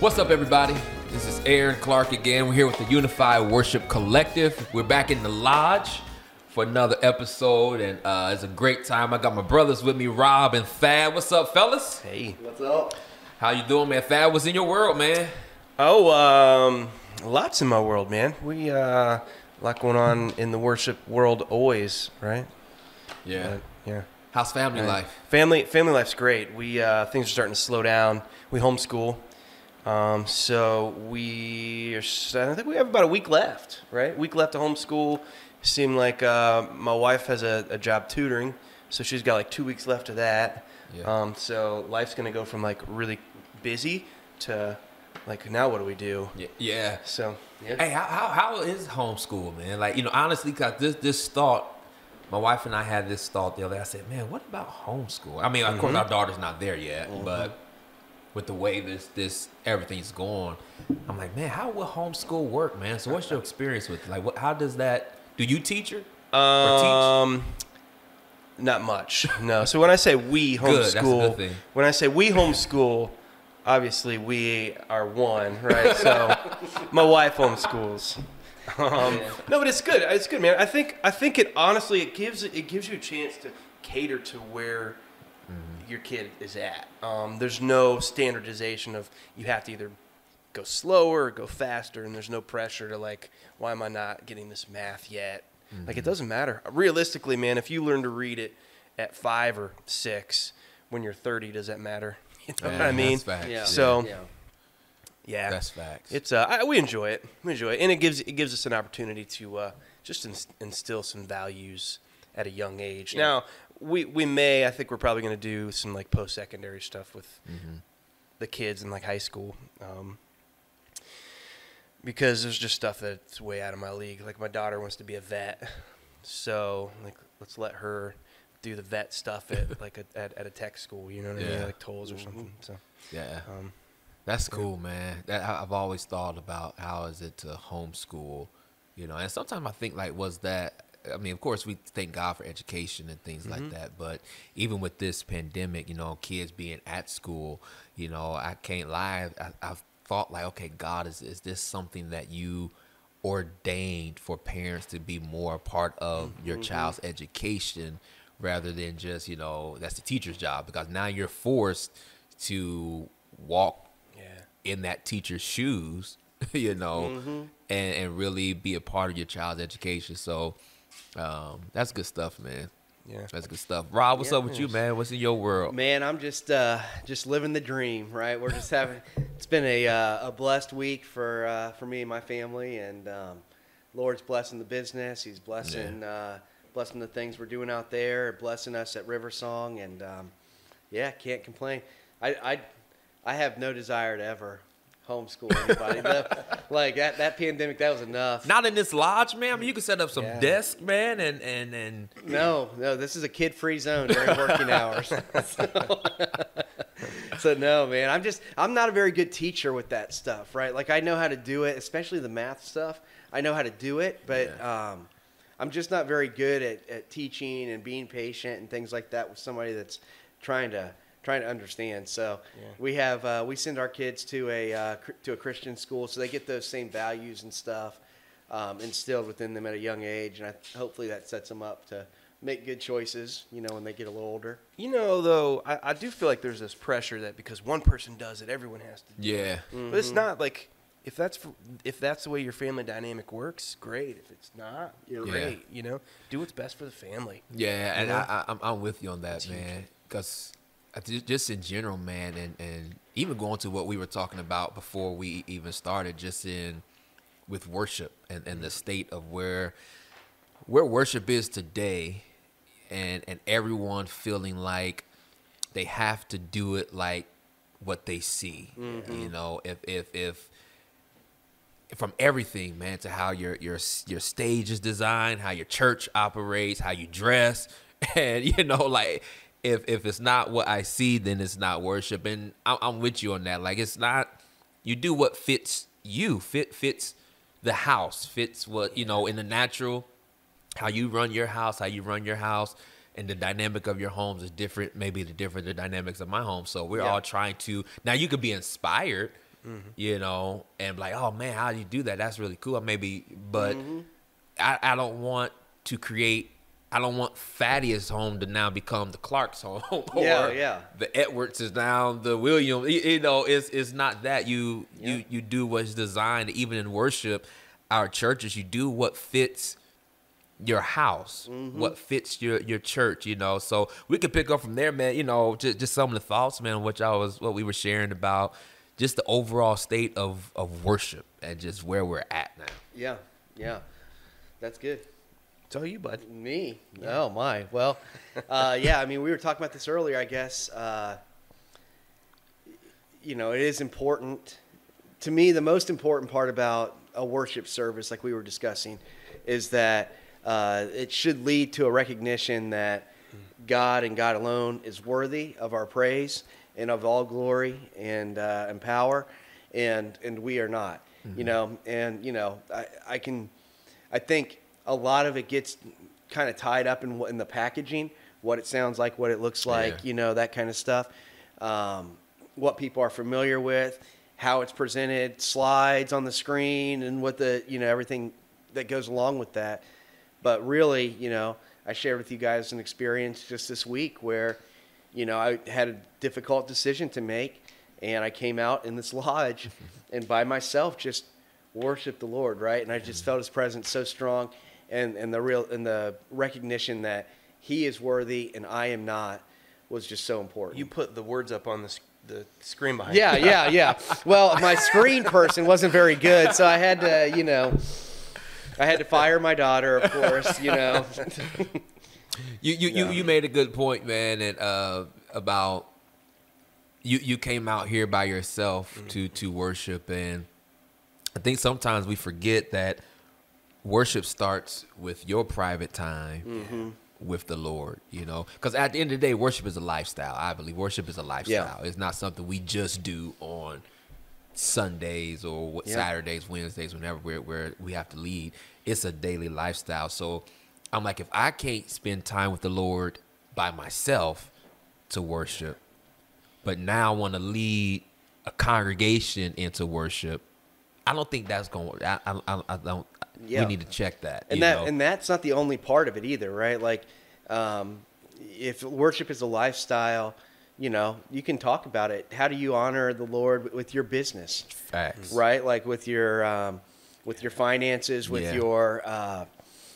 What's up, everybody? This is Aaron Clark again. We're here with the Unified Worship Collective. We're back in the lodge for another episode, and uh, it's a great time. I got my brothers with me, Rob and Thad. What's up, fellas? Hey. What's up? How you doing, man? Thad, what's in your world, man? Oh, um, lots in my world, man. We uh, a lot going on in the worship world always, right? Yeah. But, yeah. How's family Right. life? Family family life's great. We uh, things are starting to slow down. We homeschool, um, so we are. I think we have about a week left, right? Week left to homeschool. Seemed like uh, my wife has a, a job tutoring, so she's got like two weeks left of that. Yeah. Um, so life's gonna go from like really busy to like now what do we do? Yeah. yeah. So yeah. Hey, how, how, how is homeschool, man? Like, you know, honestly, cause this this thought, my wife and I had this thought the other day. I said, man, what about homeschool? I mean, of course, our daughter's not there yet, but with the way this this everything's going, I'm like, man, how will homeschool work, man? So, what's your experience with it? like? What? How does that? Do you teach her? or teach? Um, not much. No. So when I say we Good, that's a homeschool, good thing. when I say we homeschool, obviously we are one, right? So my wife homeschools. Um, no, but it's good. It's good, man. I think I think it honestly it gives it gives you a chance to cater to where. Your kid is at. Um, there's no standardization of you have to either go slower or go faster, and there's no pressure to like, why am I not getting this math yet? Like Mm-hmm. it doesn't matter. Realistically, man, if you learn to read it at five or six, when you're 30, does that matter? You know what I mean? that's facts. Yeah. So- yeah. Yeah, That's facts. it's uh, I, we enjoy it. We enjoy it, and it gives it gives us an opportunity to uh, just ins- instill some values at a young age. Yeah. Now, we we may I think we're probably going to do some like post secondary stuff with the kids in like high school, um, because there's just stuff that's way out of my league. Like my daughter wants to be a vet, so like let's let her do the vet stuff at like a, at, at a tech school. You know what I mean? Like tolls or something. So yeah. um, That's cool, man. That I've always thought about how is it to homeschool, you know. And sometimes I think like, was that? I mean, of course, we thank God for education and things like that. But even with this pandemic, you know, kids being at school, you know, I can't lie. I, I've thought like, okay, God, is is this something that you ordained for parents to be more a part of your child's education rather than just you know that's the teacher's job because now you're forced to walk yeah. in that teacher's shoes, you know, Mm-hmm. and and really be a part of your child's education. So um, that's good stuff, man. Yeah. That's good stuff. Rob, what's Yeah, up with you, man? What's in your world? Man, I'm just uh, just living the dream, right? We're just having. It's been a uh, a blessed week for uh, for me and my family, and um, Lord's blessing the business. He's blessing uh, blessing the things we're doing out there, blessing us at River Song, and um, yeah, can't complain. I, I I have no desire to ever homeschool anybody. Like that that pandemic, that was enough. Not in this lodge, man. I mean, you can set up some Yeah. desks, man, and and and No, no, this is a kid-free zone during working hours. so, so no, man, I'm just I'm not a very good teacher with that stuff, right? Like I know how to do it, especially the math stuff. I know how to do it, but um, I'm just not very good at, at teaching and being patient and things like that with somebody that's trying to trying to understand. So Yeah. we have uh, we send our kids to a uh, to a Christian school, so they get those same values and stuff um, instilled within them at a young age, and I, hopefully that sets them up to make good choices. You know, when they get a little older. You know, though, I, I do feel like there's this pressure that because one person does it, everyone has to. do yeah, But Mm-hmm. it's not like if that's for, if that's the way your family dynamic works, great. If it's not, Yeah. great. You know, do what's best for the family. yeah, and know? I, I, I'm I'm with you on that, man. Because just in general, man, and and even going to what we were talking about before we even started, just in with worship and and the mm-hmm. state of where where worship is today, and and everyone feeling like they have to do it like what they see. You mm-hmm. know, if if if from everything, man, to how your your your stage is designed, how your church operates, how you dress, and you know, like if if it's not what I see, then it's not worship. And I'm, I'm with you on that. Like it's not. You do what fits you. Fit fits the house. Fits what you know in the natural. How you run your house, how you run your house, and the dynamic of your homes is different. Maybe the different the dynamics of my home. So we're Yeah. all trying to. Now you could be inspired mm-hmm. you know, and like, oh man, how do you do that? That's really cool. Maybe, but mm-hmm. I, I don't want to create. I don't want Thaddeus' home to now become the Clark's home. or Yeah, yeah. The Edwards is now the William. You, you know, it's it's not that you you Yeah. you do what's designed. Even in worship, our churches, you do what fits your house, mm-hmm. what fits your your church, you know. So we could pick up from there, man. You know, just just some of the thoughts, man, which I was what we were sharing about, just the overall state of of worship and just where we're at now. Yeah, yeah, that's good. It's all you, bud. Me? Oh my. Well, uh, yeah. I mean, we were talking about this earlier. I guess uh, you know it is important to me. The most important part about a worship service, like we were discussing, is that uh, it should lead to a recognition that God and God alone is worthy of our praise and of all glory and uh, and power, and and we are not. You know, and you know, I, I can, I think a lot of it gets kind of tied up in in the packaging, what it sounds like, what it looks like, Yeah. you know, that kind of stuff. Um, what people are familiar with, how it's presented, slides on the screen, and what the you know everything that goes along with that. But really, you know, I shared with you guys an experience just this week where, you know, I had a difficult decision to make, and I came out in this lodge, and by myself just worshiped the Lord, right? And I just felt His presence so strong, and and the real and the recognition that He is worthy and I am not was just so important. You put the words up on the s- the screen behind. Yeah, you. yeah, yeah. Well, my screen person wasn't very good, so I had to, you know, I had to fire my daughter, of course, you know. You you, you, you made a good point, man, and uh, about you you came out here by yourself to to worship, and I think sometimes we forget that worship starts with your private time mm-hmm. with the Lord. You know, because at the end of the day, worship is a lifestyle. I believe worship is a lifestyle. It's not something we just do on Sundays or what Yeah. Saturdays, Wednesdays, whenever we're, we have to lead. It's a daily lifestyle. So I'm like, if I can't spend time with the Lord by myself to worship, but now I want to lead a congregation into worship, I don't think that's going. I, I, I don't. Yeah. We need to check that. and that know? and that's not the only part of it either, right? Like, um, if worship is a lifestyle, you know, you can talk about it. How do you honor the Lord with your business, facts. right? Like with your um, with your finances, with Yeah. your uh,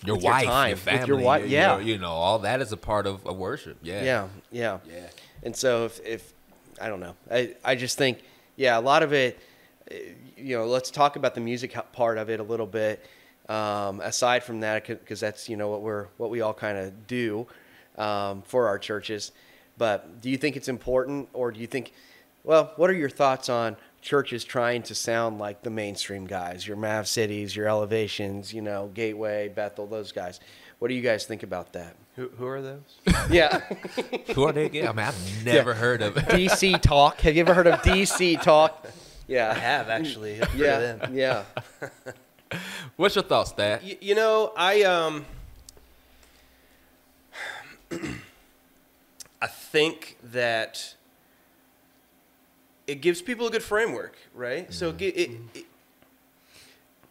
Your with your wife, time, your family, your wi- your- yeah. your- you know, all that is a part of, of worship. Yeah, yeah, yeah, Yeah. And so if, if I don't know, I, I just think, yeah, a lot of it, eh, you know, let's talk about the music part of it a little bit. Um, aside from that, because that's you know what we're what we all kind of do um, for our churches. But do you think it's important, or do you think, well, what are your thoughts on churches trying to sound like the mainstream guys, your Mav Cities, your Elevations, you know, Gateway, Bethel, those guys? What do you guys think about that? Who, who are those? Yeah. Who are they again? I mean, I've never heard of it. DC Talk. Have you ever heard of DC Talk? I Yeah. have actually. I've heard of Yeah. them. Yeah. What's your thoughts, Thad? Y- you know, I um, I think that it gives people a good framework, right? So it, it, mm-hmm. it,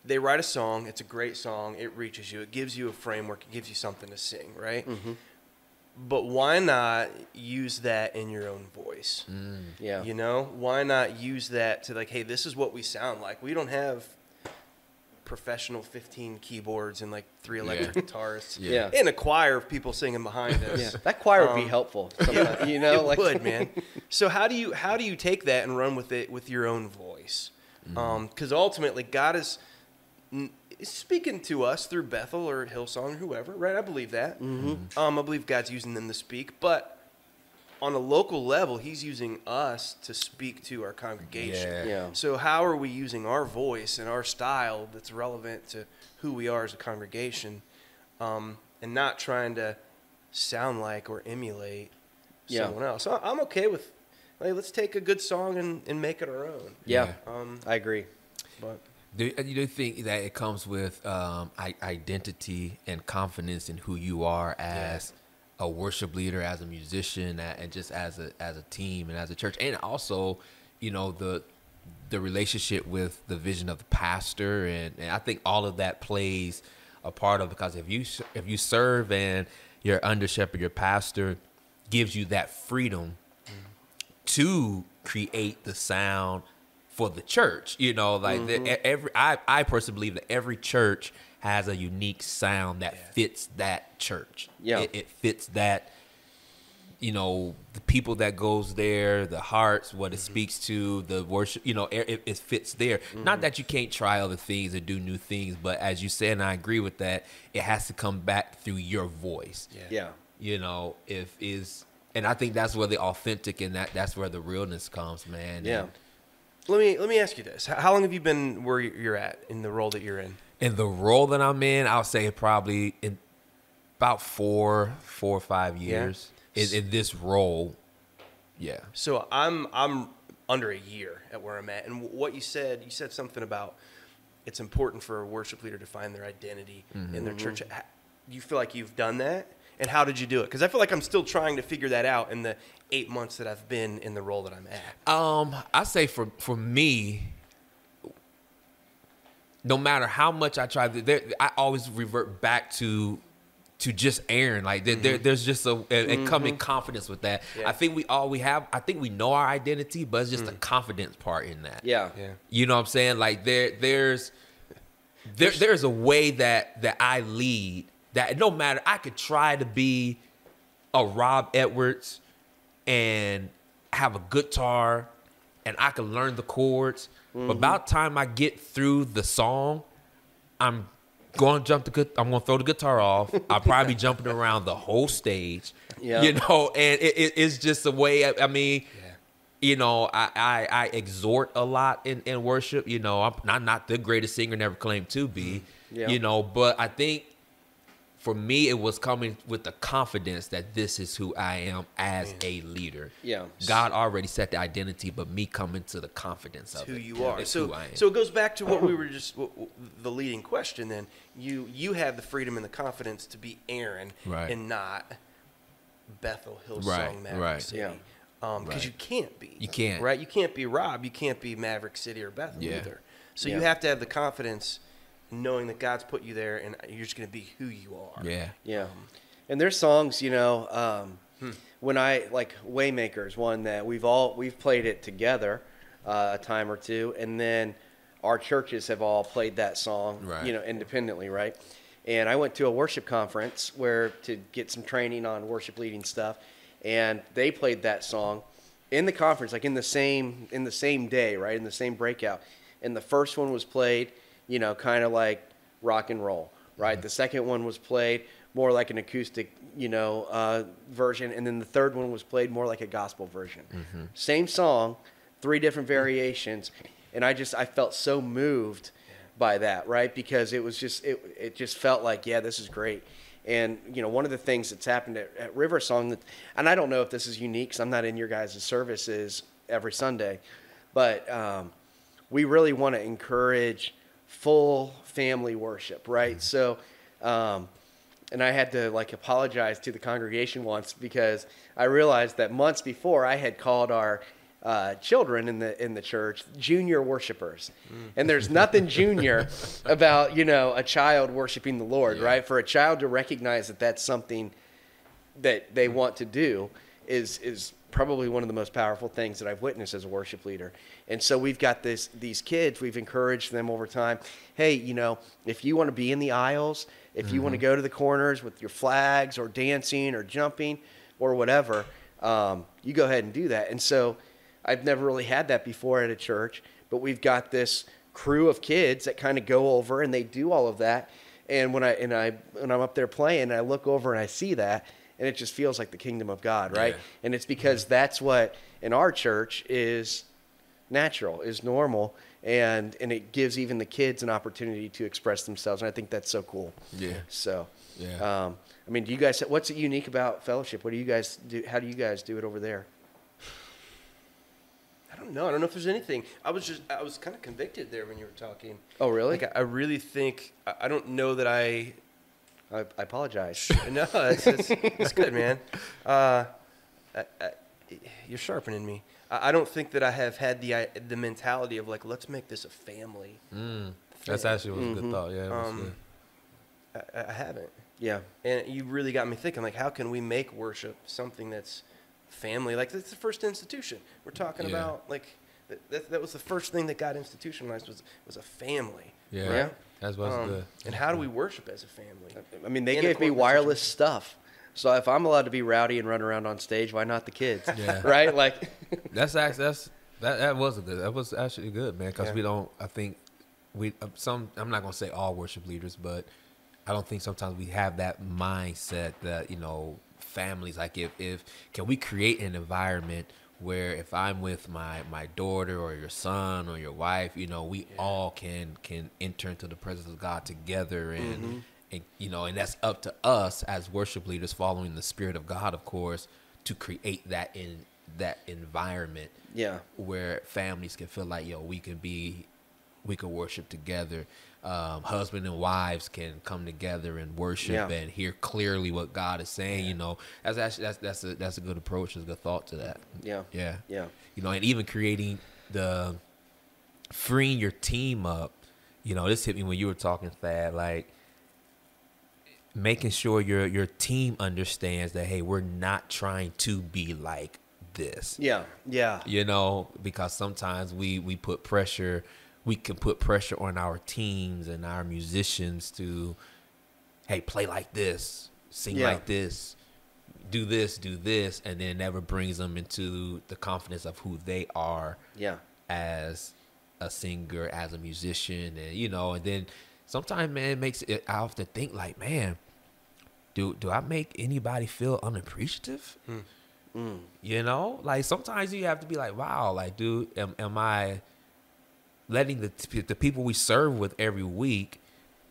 they write a song. It's a great song. It reaches you. It gives you a framework. It gives you something to sing, right? Mm-hmm. But why not use that in your own voice? Mm. Yeah. You know, why not use that to like, hey, this is what we sound like. We don't have professional 15 keyboards and like three electric guitars. Yeah. And a choir of people singing behind us. Yeah. That choir would be Um, helpful. sometimes, you know, it like would, man. So how do you how do you take that and run with it with your own voice? Because ultimately, God is, is speaking to us through Bethel or Hillsong or whoever, right? I believe that. Mm-hmm. Um, I believe God's using them to speak, but on a local level, He's using us to speak to our congregation. Yeah. Yeah. So how are we using our voice and our style that's relevant to who we are as a congregation, um, and not trying to sound like or emulate Yeah. someone else? So I'm okay with, like, let's take a good song and, and make it our own. Yeah. Um, I agree. but Do you do think that it comes with um, identity and confidence in who you are as a worship leader, as a musician, and just as a as a team and as a church, and also, you know the the relationship with the vision of the pastor, and, and I think all of that plays a part of because if you if you serve and your under shepherd, your pastor gives you that freedom to create the sound for the church. You know, like the, mm-hmm. e- every I I personally believe that every church has a unique sound that fits that church. Yeah. it, it fits that. You know, the people that goes there, the hearts, what it mm-hmm. speaks to, the worship. You know, it, it fits there. Not mm-hmm. that you can't try other things or do new things, but as you said, and I agree with that, it has to come back through your voice Yeah. you know if is and i think that's where the authentic and that that's where the realness comes man Yeah. and, Let me let me ask you this: How long have you been where you're at in the role that you're in? And the role that i'm in i'll say probably in about four four or five years in, in this role yeah So I'm I'm under a year at where I'm at, and what you said, you said something about it's important for a worship leader to find their identity in their church. You feel like you've done that? And how did you do it? Because I feel like I'm still trying to figure that out in the eight months that I've been in the role that I'm at. um i say for for me no matter how much i try there i always revert back to to just Aaron, like there, there, mm-hmm. there's just a and, and mm-hmm. come in confidence with that. Yeah. I think we all we have. I think we know our identity, but it's just the mm. confidence part in that. Yeah. Yeah. You know what I'm saying? Like there there's there there's a way that that I lead that no matter I could try to be a Rob Edwards and have a guitar and I could learn the chords. But about time I get through the song, I'm going to jump the good. I'm going to throw the guitar off. I'll probably be jumping around the whole stage. Yeah. You know, and it, it, it's just a way. I, I mean, Yeah. you know, I, I, I exhort a lot in, in worship. You know, I'm not not the greatest singer, never claimed to be. Mm-hmm. Yeah. You know, but I think for me, it was coming with the confidence that this is who I am as a leader. Yeah. God already set the identity, but me coming to the confidence of who it. you are. So, who I am. so it goes back to what we were just w- w- the leading question. Then you you have the freedom and the confidence to be Aaron Right. and not Bethel Hillsong Right, Maverick right. City. Yeah. Um, because Right. you can't be. You can't. Right. You can't be Rob. You can't be Maverick City or Bethel Yeah. either. So you have to have the confidence, knowing that God's put you there, and you're just going to be who you are. yeah. Yeah. And there's songs, you know, um, Hmm. when I like Waymakers, one that we've all we've played it together uh, a time or two, and then our churches have all played that song, Right. you know, independently, right? And I went to a worship conference where to get some training on worship leading stuff, and they played that song in the conference, like in the same in the same day, right, in the same breakout. And the first one was played, you know, kind of like rock and roll, right? The second one was played more like an acoustic, you know, uh, version, and then the third one was played more like a gospel version. Same song, three different variations, and I just I felt so moved by that, right? Because it was just it it just felt like yeah, this is great. And you know, one of the things that's happened at, at River Song, that, and I don't know if this is unique, because I'm not in your guys' services every Sunday, but um, we really want to encourage full family worship, right? So, um, and I had to like apologize to the congregation once because I realized that months before I had called our uh, children in the in the church junior worshipers, and there's nothing junior about you know a child worshiping the Lord, right? For a child to recognize that that's something that they want to do is is probably one of the most powerful things that I've witnessed as a worship leader. And so we've got this these kids, we've encouraged them over time, hey, you know, if you want to be in the aisles, if you want to go to the corners with your flags or dancing or jumping or whatever, um, you go ahead and do that. And so I've never really had that before at a church, but we've got this crew of kids that kind of go over and they do all of that. And when I and I when I'm up there playing, I look over and I see that, and it just feels like the kingdom of God, right? Yeah. And it's because that's what in our church is natural, is normal, and and it gives even the kids an opportunity to express themselves, and I think that's so cool. Yeah. So, Yeah. Um, I mean, do you guys? What's unique about fellowship? What do you guys do? How do you guys do it over there? I don't know. I don't know if there's anything. I was just I was kind of convicted there when you were talking. Oh, really? Like I, I really think I, I don't know that I I, I apologize. no, it's, it's, it's good, man. Uh, I, I, you're sharpening me. I I don't think that I have had the i- the mentality of like let's make this a family. Mm, that's actually was a good thought. Yeah, it was Um, good. I, I haven't, Yeah. and you really got me thinking like how can we make worship something that's family? Like that's the first institution we're talking Yeah. about. Like that, that, that was the first thing that got institutionalized was was a family. Yeah, right? that's what's Um, good. And how do we worship as a family? I mean, they And gave me wireless stuff. So if I'm allowed to be rowdy and run around on stage, why not the kids? Yeah. right? Like, That's actually that's that that was a good. That was actually good, man. Because Yeah. we don't. I think we uh, some. I'm not gonna say all worship leaders, but I don't think sometimes we have that mindset that you know families like if if can we create an environment where if I'm with my my daughter or your son or your wife, you know, we all can can enter into the presence of God together and. And, you know, and that's up to us as worship leaders, following the spirit of God, of course, to create that in that environment yeah. where families can feel like yo we can be we can worship together um, husband and wives can come together and worship Yeah. and hear clearly what god is saying you know that's actually that's that's a that's a good approach there's a good thought to that Yeah. yeah Yeah. you know and even creating the freeing your team up you know this hit me when you were talking thad like making sure your your team understands that hey we're not trying to be like this Yeah. Yeah. you know because sometimes we we put pressure we can put pressure on our teams and our musicians to hey play like this sing Yeah. like this do this do this and then never brings them into the confidence of who they are Yeah. as a singer as a musician and you know and then sometimes man it makes it i have to think like man do do i make anybody feel unappreciative Mm. you know, like sometimes you have to be like, wow, like, dude, am, am I letting the the people we serve with every week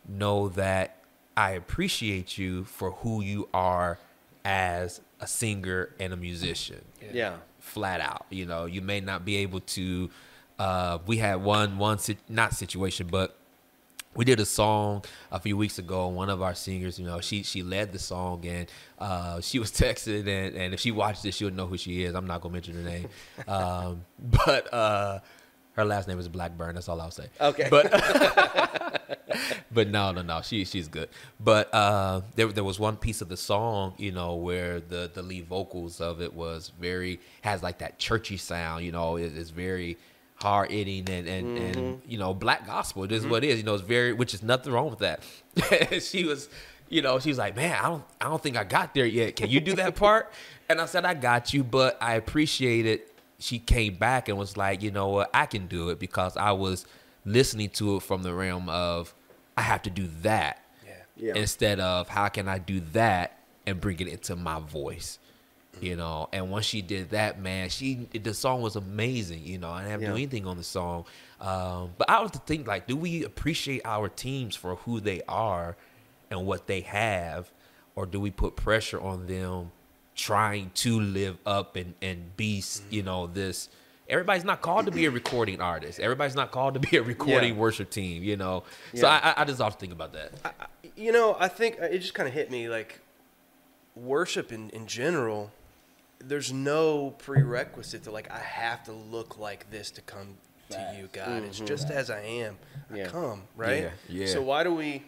know that I appreciate you for who you are as a singer and a musician? Yeah. flat out. You know, you may not be able to. Uh, we had one one sit- not situation, but we did a song a few weeks ago. One of our singers, you know, she she led the song and uh, she was texted, and, and if she watched this, she'll know who she is. I'm not gonna mention her name, um, but uh, her last name is Blackburn. That's all I'll say. Okay. but but no, no, no. She she's good. But uh, there there was one piece of the song, you know, where the the lead vocals of it was very has like that churchy sound. You know, it, it's very hard hitting and and and mm-hmm. you know black gospel. is mm-hmm. what it is. You know, it's very which is nothing wrong with that. she was. You know, she was like, "Man, I don't, I don't think I got there yet. Can you do that part?" And I said, "I got you, but I appreciate it." She came back and was like, "You know what? I can do it because I was listening to it from the realm of I have to do that Yeah. Yeah. instead of how can I do that and bring it into my voice, you know. And once she did that, man, she the song was amazing, you know. I didn't have to do anything on the song, um, but I have to think like, do we appreciate our teams for who they are and what they have, or do we put pressure on them trying to live up and and be, you know, this? Everybody's not called to be a recording artist. Everybody's not called to be a recording Yeah. worship team, you know. So Yeah. I, I just often think about that. I, I- you know, I think uh, it just kind of hit me like worship in, in general. There's no prerequisite to like I have to look like this to come to you, God. It's just as I am. I Yeah. come, right? Yeah, yeah. So why do we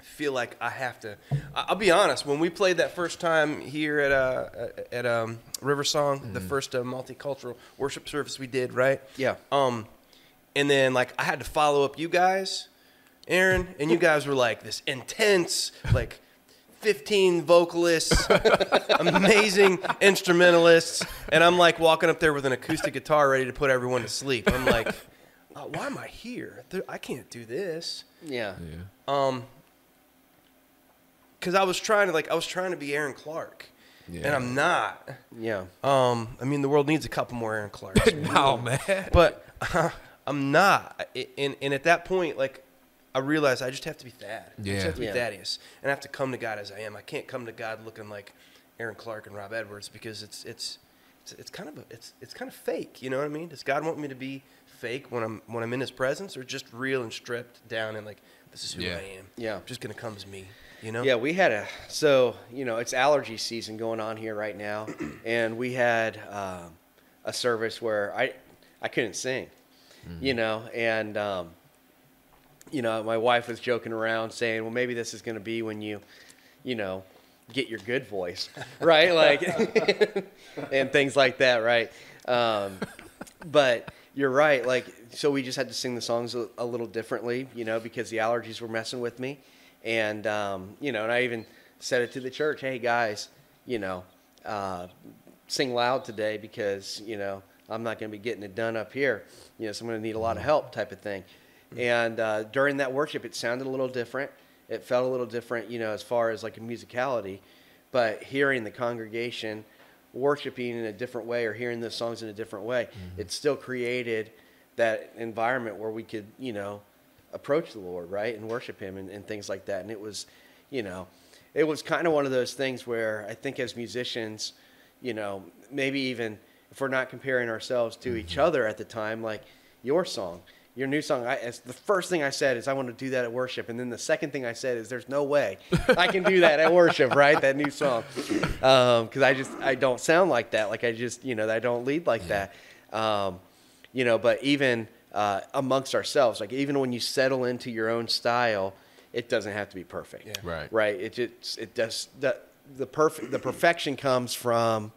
feel like I have to? I- I'll be honest. When we played that first time here at uh at um, River Song, the first uh, multicultural worship service we did, right? Yeah. Um, and then like I had to follow up you guys, Aaron, and you guys were like this intense, like 15 vocalists, amazing instrumentalists, and I'm like walking up there with an acoustic guitar ready to put everyone to sleep. I'm like, uh, why am I here? I can't do this. Yeah. Yeah. Um, because I was trying to like I was trying to be Aaron Clark, Yeah. and I'm not. Yeah. Um, I mean the world needs a couple more Aaron Clarks. no, man. but I'm not. And and at that point, like, I realized I just have to be Thad. I just have to be Yeah. Thaddeus, and I have to come to God as I am. I can't come to God looking like Aaron Clark and Rob Edwards because it's it's it's, it's kind of a, it's it's kind of fake. You know what I mean? Does God want me to be fake when I'm when I'm in His presence, or just real and stripped down and like this is who Yeah. I am? Yeah. I'm just gonna come as me. You know? Yeah, we had a so you know it's allergy season going on here right now, and we had um, a service where I I couldn't sing, you know, and um, you know my wife was joking around saying, well, maybe this is going to be when you, you know, get your good voice, right? Like, and things like that, right? Um, but you're right. Like, so we just had to sing the songs a, a little differently, you know, because the allergies were messing with me, and um, you know, and I even said it to the church, hey guys, you know, uh, sing loud today because you know I'm not going to be getting it done up here, you know, so I'm going to need a lot of help, type of thing. Mm-hmm. And uh, during that worship, it sounded a little different. It felt a little different, you know, as far as like a musicality, but hearing the congregation worshiping in a different way or hearing the songs in a different way, mm-hmm. it still created that environment where we could, you know, approach the Lord, right, and worship Him and, and things like that. And it was, you know, it was kind of one of those things where I think as musicians, you know, maybe even if we're not comparing ourselves to each mm-hmm. other at the time, like your song, your new song. I, as the first thing I said is I want to do that at worship, and then the second thing I said is there's no way I can do that at worship, right? That new song, because I just I don't sound like that. Like I just you know I don't lead like that. Um, you know, but even uh, amongst ourselves, like even when you settle into your own style, it doesn't have to be perfect. Yeah. Right. Right. It just it does the the perfect the perfection comes from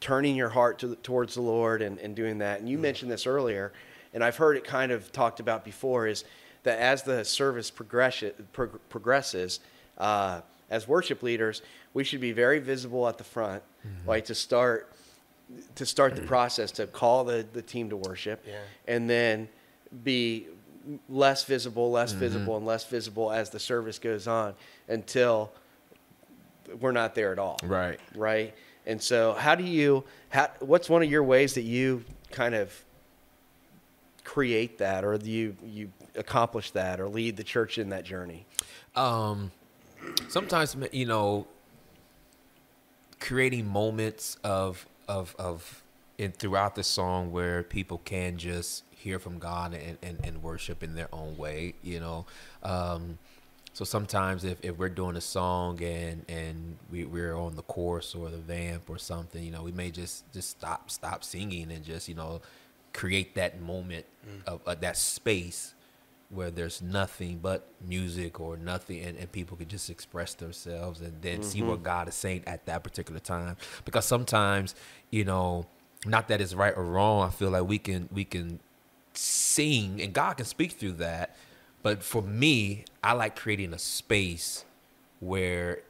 turning your heart to, the- towards the Lord and, and doing that. And you mentioned this earlier, and I've heard it kind of talked about before, is that as the service progress, prog- progresses, uh, as worship leaders, we should be very visible at the front, like to start to start the process to call the, the team to worship, Yeah. and then be less visible, less visible, and less visible as the service goes on until we're not there at all Right. right? And so, how do you? How, what's one of your ways that you kind of create that, or you you accomplish that, or lead the church in that journey? um sometimes you know creating moments of of of in throughout the song where people can just hear from God and, and, and worship in their own way, you know. Um so sometimes if, if we're doing a song and and we, we're on the chorus or the vamp or something, you know, we may just just stop stop singing and just, you know, create that moment mm. of, of that space where there's nothing but music or nothing and, and people can just express themselves and then see what mm-hmm. God is saying at that particular time. Because sometimes, you know, not that it's right or wrong, I feel like we can we can sing and God can speak through that. But for me, I like creating a space where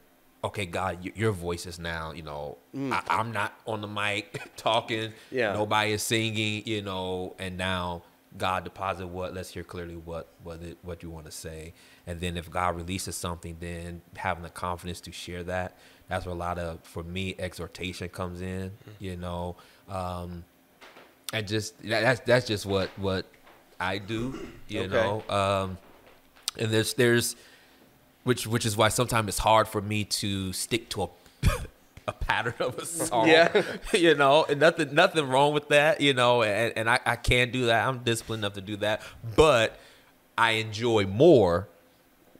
okay, God, your voice is now, you know, I, I'm not on the mic talking. Yeah. Nobody is singing, you know, and now God deposit what. Let's hear clearly what what it, what you want to say, and then if God releases something, then having the confidence to share that. That's where a lot of, for me, exhortation comes in. You know, um, and just that, that's that's just what what I do. You Okay. know, um, and there's there's which which is why sometimes it's hard for me to stick to a a pattern of a song. Yeah. you know, and nothing nothing wrong with that, you know, and, and I, I can do that. I'm disciplined enough to do that. But I enjoy more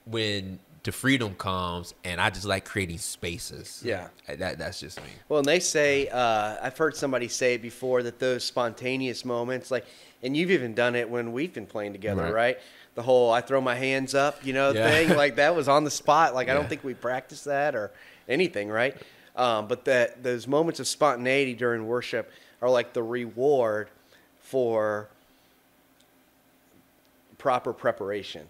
when the freedom comes and I just like creating spaces. Yeah. That that's just me. Well, and they say uh, I've heard somebody say before that those spontaneous moments, like, and you've even done it when we've been playing together, Right. right? The whole "I throw my hands up," you know, Yeah. thing, like that was on the spot. Like I don't think we practiced that or anything, right? Um, but that those moments of spontaneity during worship are like the reward for proper preparation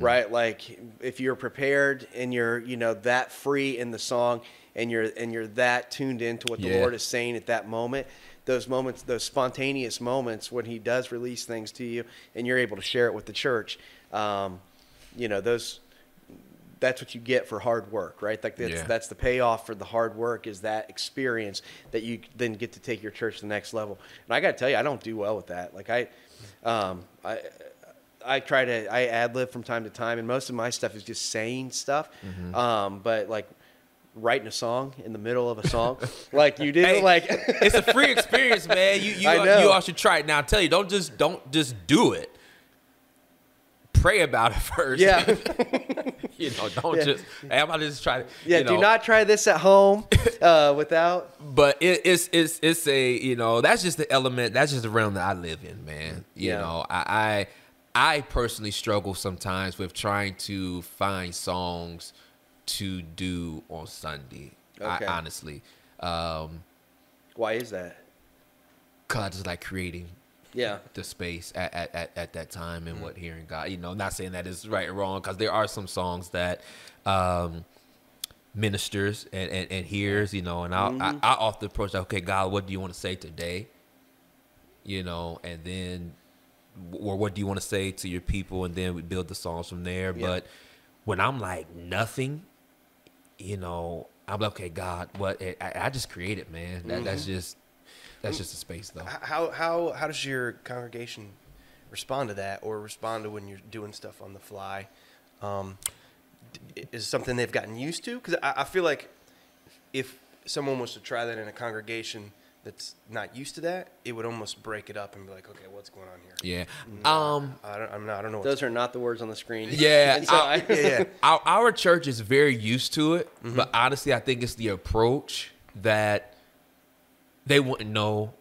right like if you're prepared and you're you know that free in the song and you're and you're that tuned into what the Yeah. lord is saying at that moment those moments those spontaneous moments when he does release things to you and you're able to share it with the church um, you know those that's what you get for hard work, right? Like that's, Yeah. that's the payoff for the hard work is that experience that you then get to take your church to the next level. And I got to tell you, I don't do well with that. Like I, um, I, I try to I ad lib from time to time, and most of my stuff is just saying stuff. Mm-hmm. Um, but like writing a song in the middle of a song, like you did, Hey, like it's a free experience, man. You you I all, know. you all should try it. Now, I tell you, don't just don't just do it. Pray about it first. yeah, you know, don't Yeah. just. Hey, I'm about to just try to. Yeah, you know, do not try this at home uh, without. But it, it's it's it's a you know that's just the element that's just the realm that I live in, man. You Yeah. know, I, I I personally struggle sometimes with trying to find songs to do on Sunday. Okay. I, honestly, um, Why is that? cause I just like creating Yeah. the space at, at, at, at that time and what hearing God. You know, not saying that is right or wrong because there are some songs that um, ministers and, and, and hears, you know, and I'll, I, I often approach, that, okay, God, what do you want to say today? You know, and then, or what do you want to say to your people? And then we build the songs from there. Yeah. But when I'm like nothing, you know, I'm like, okay, God, what? Eh, I, I just created, man. That, That's mm-hmm. just, that's mm. just a space though. How how how does your congregation respond to that, or respond to when you're doing stuff on the fly? Um, is it something they've gotten used to? Because I, I feel like if someone was to try that in a congregation that's not used to that, it would almost break it up and be like, okay, what's going on here? Yeah. Um. I don't, I'm not, I don't know. Those are not the words on the screen. Yeah. So I- I- yeah, yeah. our, our church is very used to it, Mm-hmm. but honestly, I think it's the approach that they wouldn't know.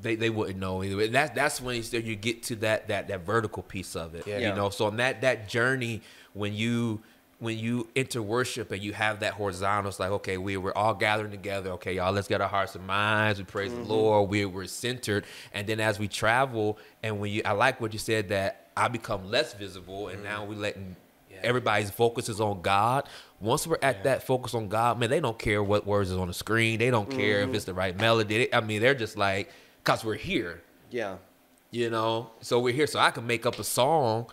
They, they wouldn't know either. And that's that's when you still you get to that that that vertical piece of it. Yeah. Yeah. You know, so on that that journey when you when you enter worship and you have that horizontal, it's like okay, we we're all gathering together. Okay, y'all, let's get our hearts and minds. We praise Mm-hmm. the Lord. We we're centered, and then as we travel, and when you, I like what you said that I become less visible, and now we letting Yeah. everybody's focus is on God. Once we're at that focus on God, man, they don't care what words is on the screen. They don't care if it's the right melody. I mean, they're just like, cause we're here, yeah. you know. So we're here, so I can make up a song,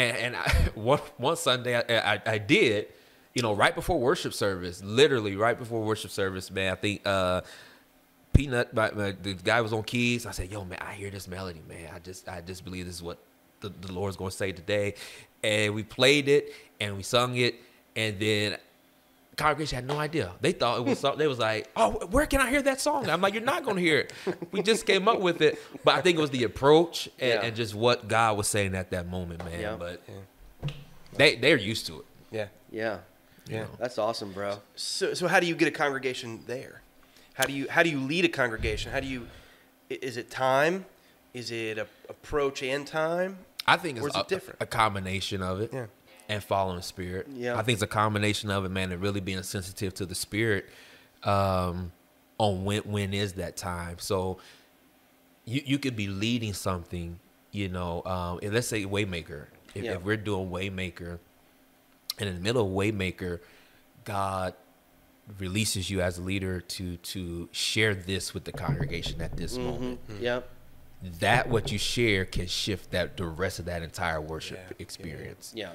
and and I, one one Sunday I, I I did, you know, right before worship service, literally right before worship service, man. I think uh, Peanut, my, my, the guy was on keys. I said, "Yo, man, I hear this melody, man. I just I just believe this is what the, the Lord's going to say today." And we played it and we sung it, and then congregation had no idea. They thought it was something. They was like, "Oh, where can I hear that song?" I'm like, "You're not going to hear it. We just came up with it." But I think it was the approach and, Yeah. and just what God was saying at that moment, man. Yeah. But Yeah. they they're used to it. Yeah. Yeah. Yeah. That's awesome, bro. So, so how do you get a congregation there? How do you how do you lead a congregation? How do you? Is it time? Is it a approach and time? I think it's is a, it different? a combination of it. Yeah. And following spirit. Yeah. I think it's a combination of it, man, and really being sensitive to the spirit um, on when when is that time. So you you could be leading something, you know, um, and let's say Waymaker. If, Yeah. if we're doing Waymaker, and in the middle of Waymaker, God releases you as a leader to to share this with the congregation at this moment Yep. that what you share can shift that the rest of that entire worship Yeah, yeah, yeah. experience. Yeah.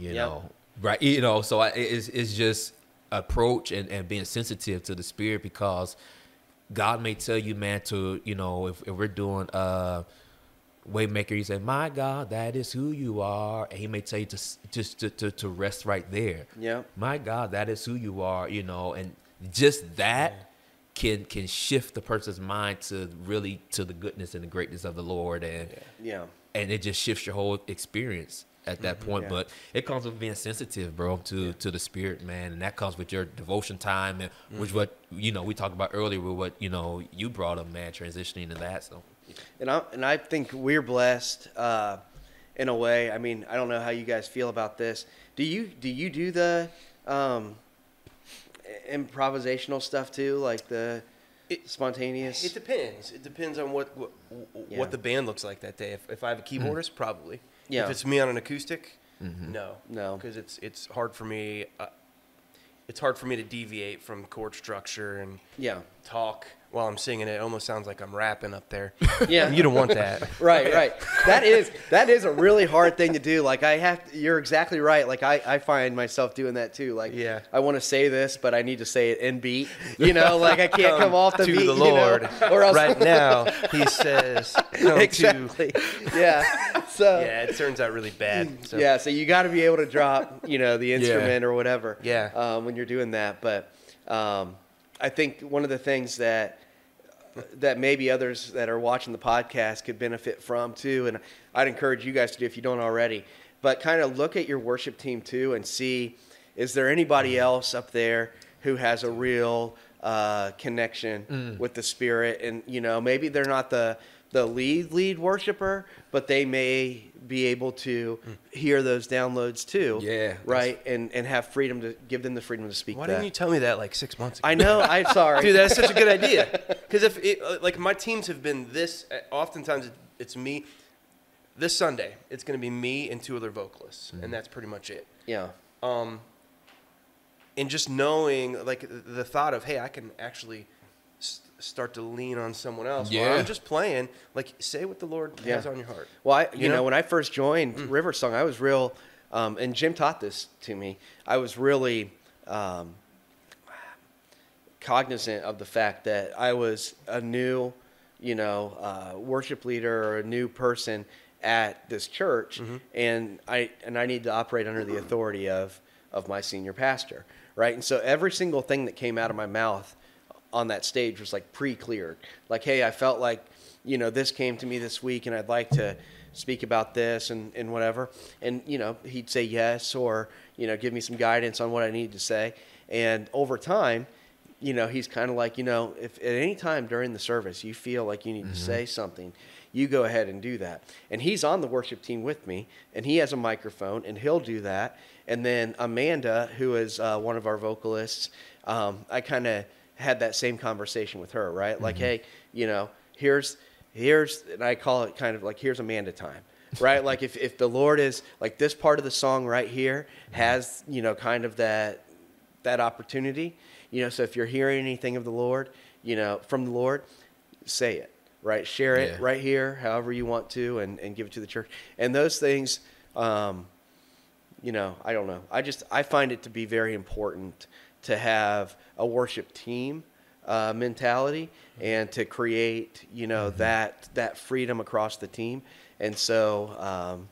You Yep. know, right? You know, so I, it's it's just approach and, and being sensitive to the spirit because God may tell you, man, to you know, if, if we're doing uh Waymaker, you say, "My God, that is who you are," and He may tell you to just to, to, to rest right there. Yep. My God, that is who you are. You know, and just that can can shift the person's mind to really to the goodness and the greatness of the Lord, and Yeah. and it just shifts your whole experience at that point. Yeah. But it comes with being sensitive, bro, to to the spirit, man, and that comes with your devotion time, and which what you know we talked about earlier with what you know you brought up, man, transitioning to that. So And I and I think we're blessed uh, in a way. I mean, I don't know how you guys feel about this. Do you do you do the um, improvisational stuff too, like the It- spontaneous? It depends. It depends on what what, Yeah. what the band looks like that day. If, if I have a keyboardist, probably. Yeah. If it's me on an acoustic, no. No. Because it's it's hard for me. Uh, it's hard for me to deviate from chord structure and yeah. talk while I'm singing. It it almost sounds like I'm rapping up there. Yeah. And you don't want that. right right that is that is a really hard thing to do like i have you're exactly right like i, I find myself doing that too like Yeah. i want to say this but i need to say it in beat you know like i can't come off the to beat the you know, Lord. or else right now, he says, come to. exactly yeah so Yeah, it turns out really bad. So. yeah so you got to be able to drop you know the instrument or whatever Yeah. um, when you're doing that but um, i think one of the things that that maybe others that are watching the podcast could benefit from too and i'd encourage you guys to do if you don't already. But kind of look at your worship team too and see is there anybody else up there who has a real uh, connection with the spirit? And you know maybe they're not the the lead lead worshiper but they may be able to hear those downloads too Yeah, right and and have freedom to give them the freedom to speak Why that didn't you tell me that like six months ago? i know i'm sorry Dude, that's such a good idea. Because if it, uh, like my teams have been this, uh, oftentimes it's me. This Sunday, it's going to be me and two other vocalists, and that's pretty much it. yeah Um, and just knowing, like the thought of, hey, I can actually start to lean on someone else. While Yeah. I'm just playing. Like, say what the Lord Yeah. has on your heart. Well, I, you, You know? know? when I first joined Mm. River Song, I was real, um, and Jim taught this to me. I was really um, cognizant of the fact that I was a new, you know, uh, worship leader or a new person at this church, Mm-hmm. and I and I need to operate under the authority of of my senior pastor, right? And so every single thing that came out of my mouth on that stage was like pre-cleared. Like, hey, I felt like, you know, this came to me this week, and I'd like to speak about this and, and whatever. And you know, he'd say yes, or you know, give me some guidance on what I needed to say. And over time, you know, he's kind of like, you know, if at any time during the service you feel like you need to say something, you go ahead and do that. And he's on the worship team with me, and he has a microphone, and he'll do that. And then Amanda, who is uh, one of our vocalists, um, I kind of had that same conversation with her, right? Like, hey, you know, here's here's, and I call it kind of like here's Amanda time. Right, like if, if the Lord is like this part of the song right here has you know kind of that that opportunity. You know, so if you're hearing anything of the Lord, you know, from the Lord, say it, right? Share it Yeah. right here, however you want to, and, and give it to the church. And those things, um, you know, I don't know. I just, I find it to be very important to have a worship team uh, mentality and to create, you know, that, that freedom across the team. And so, um,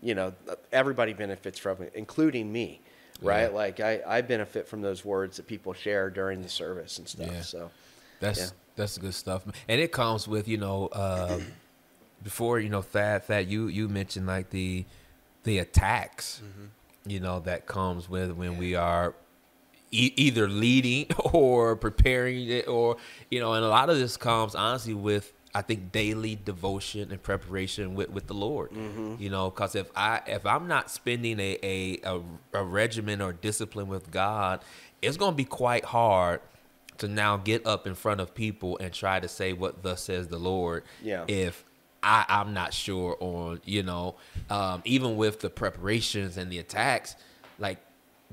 you know, everybody benefits from it, including me right? Yeah. Like I, I benefit from those words that people share during the service and stuff. Yeah. So That's Yeah. that's good stuff, and it comes with you know uh, before you know Thad Thad you you mentioned like the the attacks, you know that comes with when we are e- either leading or preparing it or you know and a lot of this comes honestly with I think daily devotion and preparation with, with the Lord. You know, because if I if I'm not spending a, a a a regimen or discipline with God, it's gonna be quite hard to now get up in front of people and try to say what thus says the Lord. Yeah. If I, I'm not sure on, you know, um, even with the preparations and the attacks, like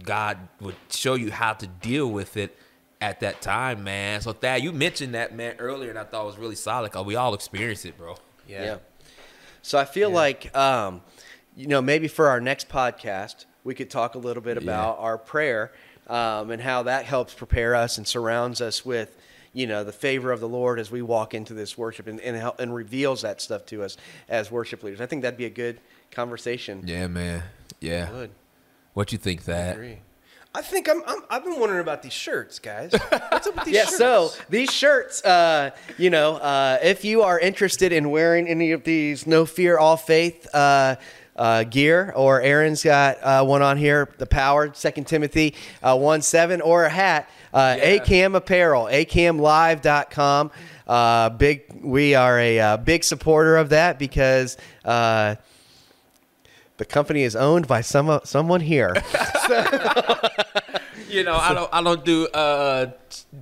God would show you how to deal with it at that time, man. So Thad, you mentioned that man earlier, and I thought it was really solid. Cause we all experience it, bro. yeah. yeah. So I feel like, um, you know, maybe for our next podcast, we could talk a little bit Yeah. about our prayer um, and how that helps prepare us and surrounds us with, you know, the favor of the Lord as we walk into this worship and and, help, and reveals that stuff to us as worship leaders. I think that'd be a good conversation. Yeah, man. Yeah. Good. What you think, I Thad? agree. I think I'm, I'm. I've been wondering about these shirts, guys. What's up with these Yeah, shirts? so these shirts, uh, you know, uh, if you are interested in wearing any of these No Fear, All Faith uh, uh, gear, or Aaron's got uh, one on here, the Power, Second Timothy uh, 1 7, or a hat, uh, Yeah. ACAM Apparel, acamlive.com. Uh, big, we are a uh, big supporter of that because uh, the company is owned by some someone here. You know, I don't I don't do uh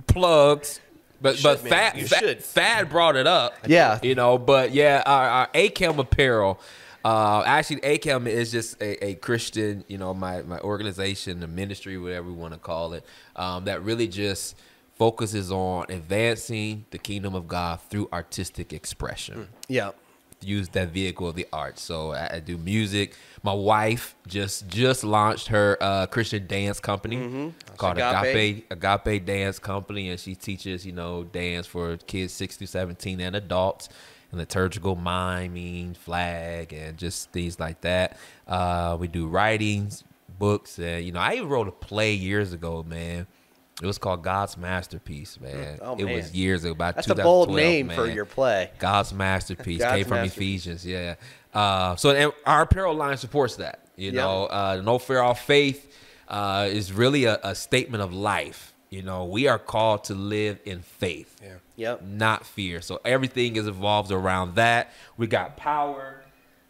plugs. But but should, man. Thad, Thad. Thad brought it up. Yeah. You know, but yeah, our, our ACAM apparel. Uh, actually, ACAM is just a, a Christian, you know, my, my organization, the ministry, whatever we want to call it, um, that really just focuses on advancing the kingdom of God through artistic expression yeah. Use that vehicle of the arts. So I, I do music. My wife just just launched her uh, Christian dance company called Agape. Agape. Agape Dance Company, and she teaches you know dance for kids six to seventeen and adults, and liturgical miming, flag, and just things like that. Uh, we do writings, books, and you know I even wrote a play years ago, man. It was called God's Masterpiece, man. Oh, it was years ago, about That's a bold 2012, name for your play. God's masterpiece God's came from masterpiece. Ephesians, yeah. Uh, so and our apparel line supports that. You Yep. know, uh, no fear, all faith uh, is really a, a statement of life. You know, we are called to live in faith, Yeah. Yep. not fear. So everything is evolves around that. We got power.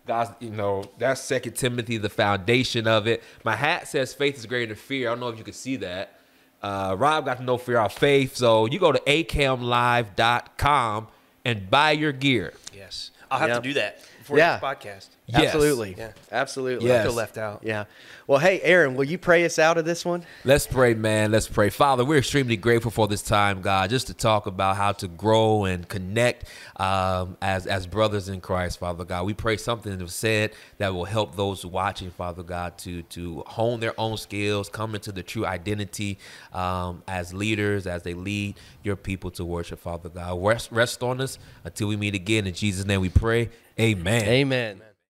God's, you know, that's Second Timothy, the foundation of it. My hat says faith is greater than fear. I don't know if you can see that. Uh, Rob got to no fear our faith. So you go to acamlive.com and buy your gear. Yes. I'll have Yeah. to do that before Yeah. this podcast. Yes. Absolutely. Yeah. Absolutely. Yes. I feel left out. Yeah. Well, hey, Aaron, will you pray us out of this one? Let's pray, man. Let's pray. Father, we're extremely grateful for this time, God, just to talk about how to grow and connect um, as as brothers in Christ, Father God. We pray something was said that will help those watching, Father God, to to hone their own skills, come into the true identity um, as leaders, as they lead your people to worship, Father God. Rest, rest on us until we meet again. In Jesus' name we pray. Amen. Amen.